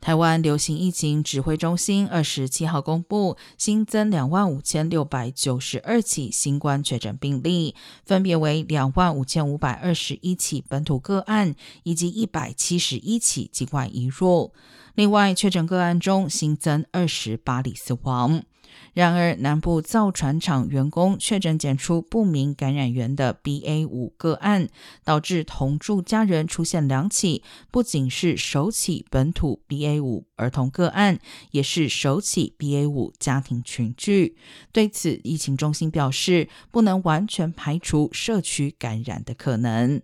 台湾流行疫情指挥中心二十七号公布，新增两万五千六百九十二起新冠确诊病例，分别为两万五千五百二十一起本土个案，以及一百七十一起境外移入。另外，确诊个案中新增二十八例死亡。然而，南部造船厂员工确诊检出不明感染源的 BA 五个案，导致同住家人出现两起，不仅是首起本土 BA 五儿童个案，也是首起 BA 五家庭群聚。对此，疫情中心表示，不能完全排除社区感染的可能。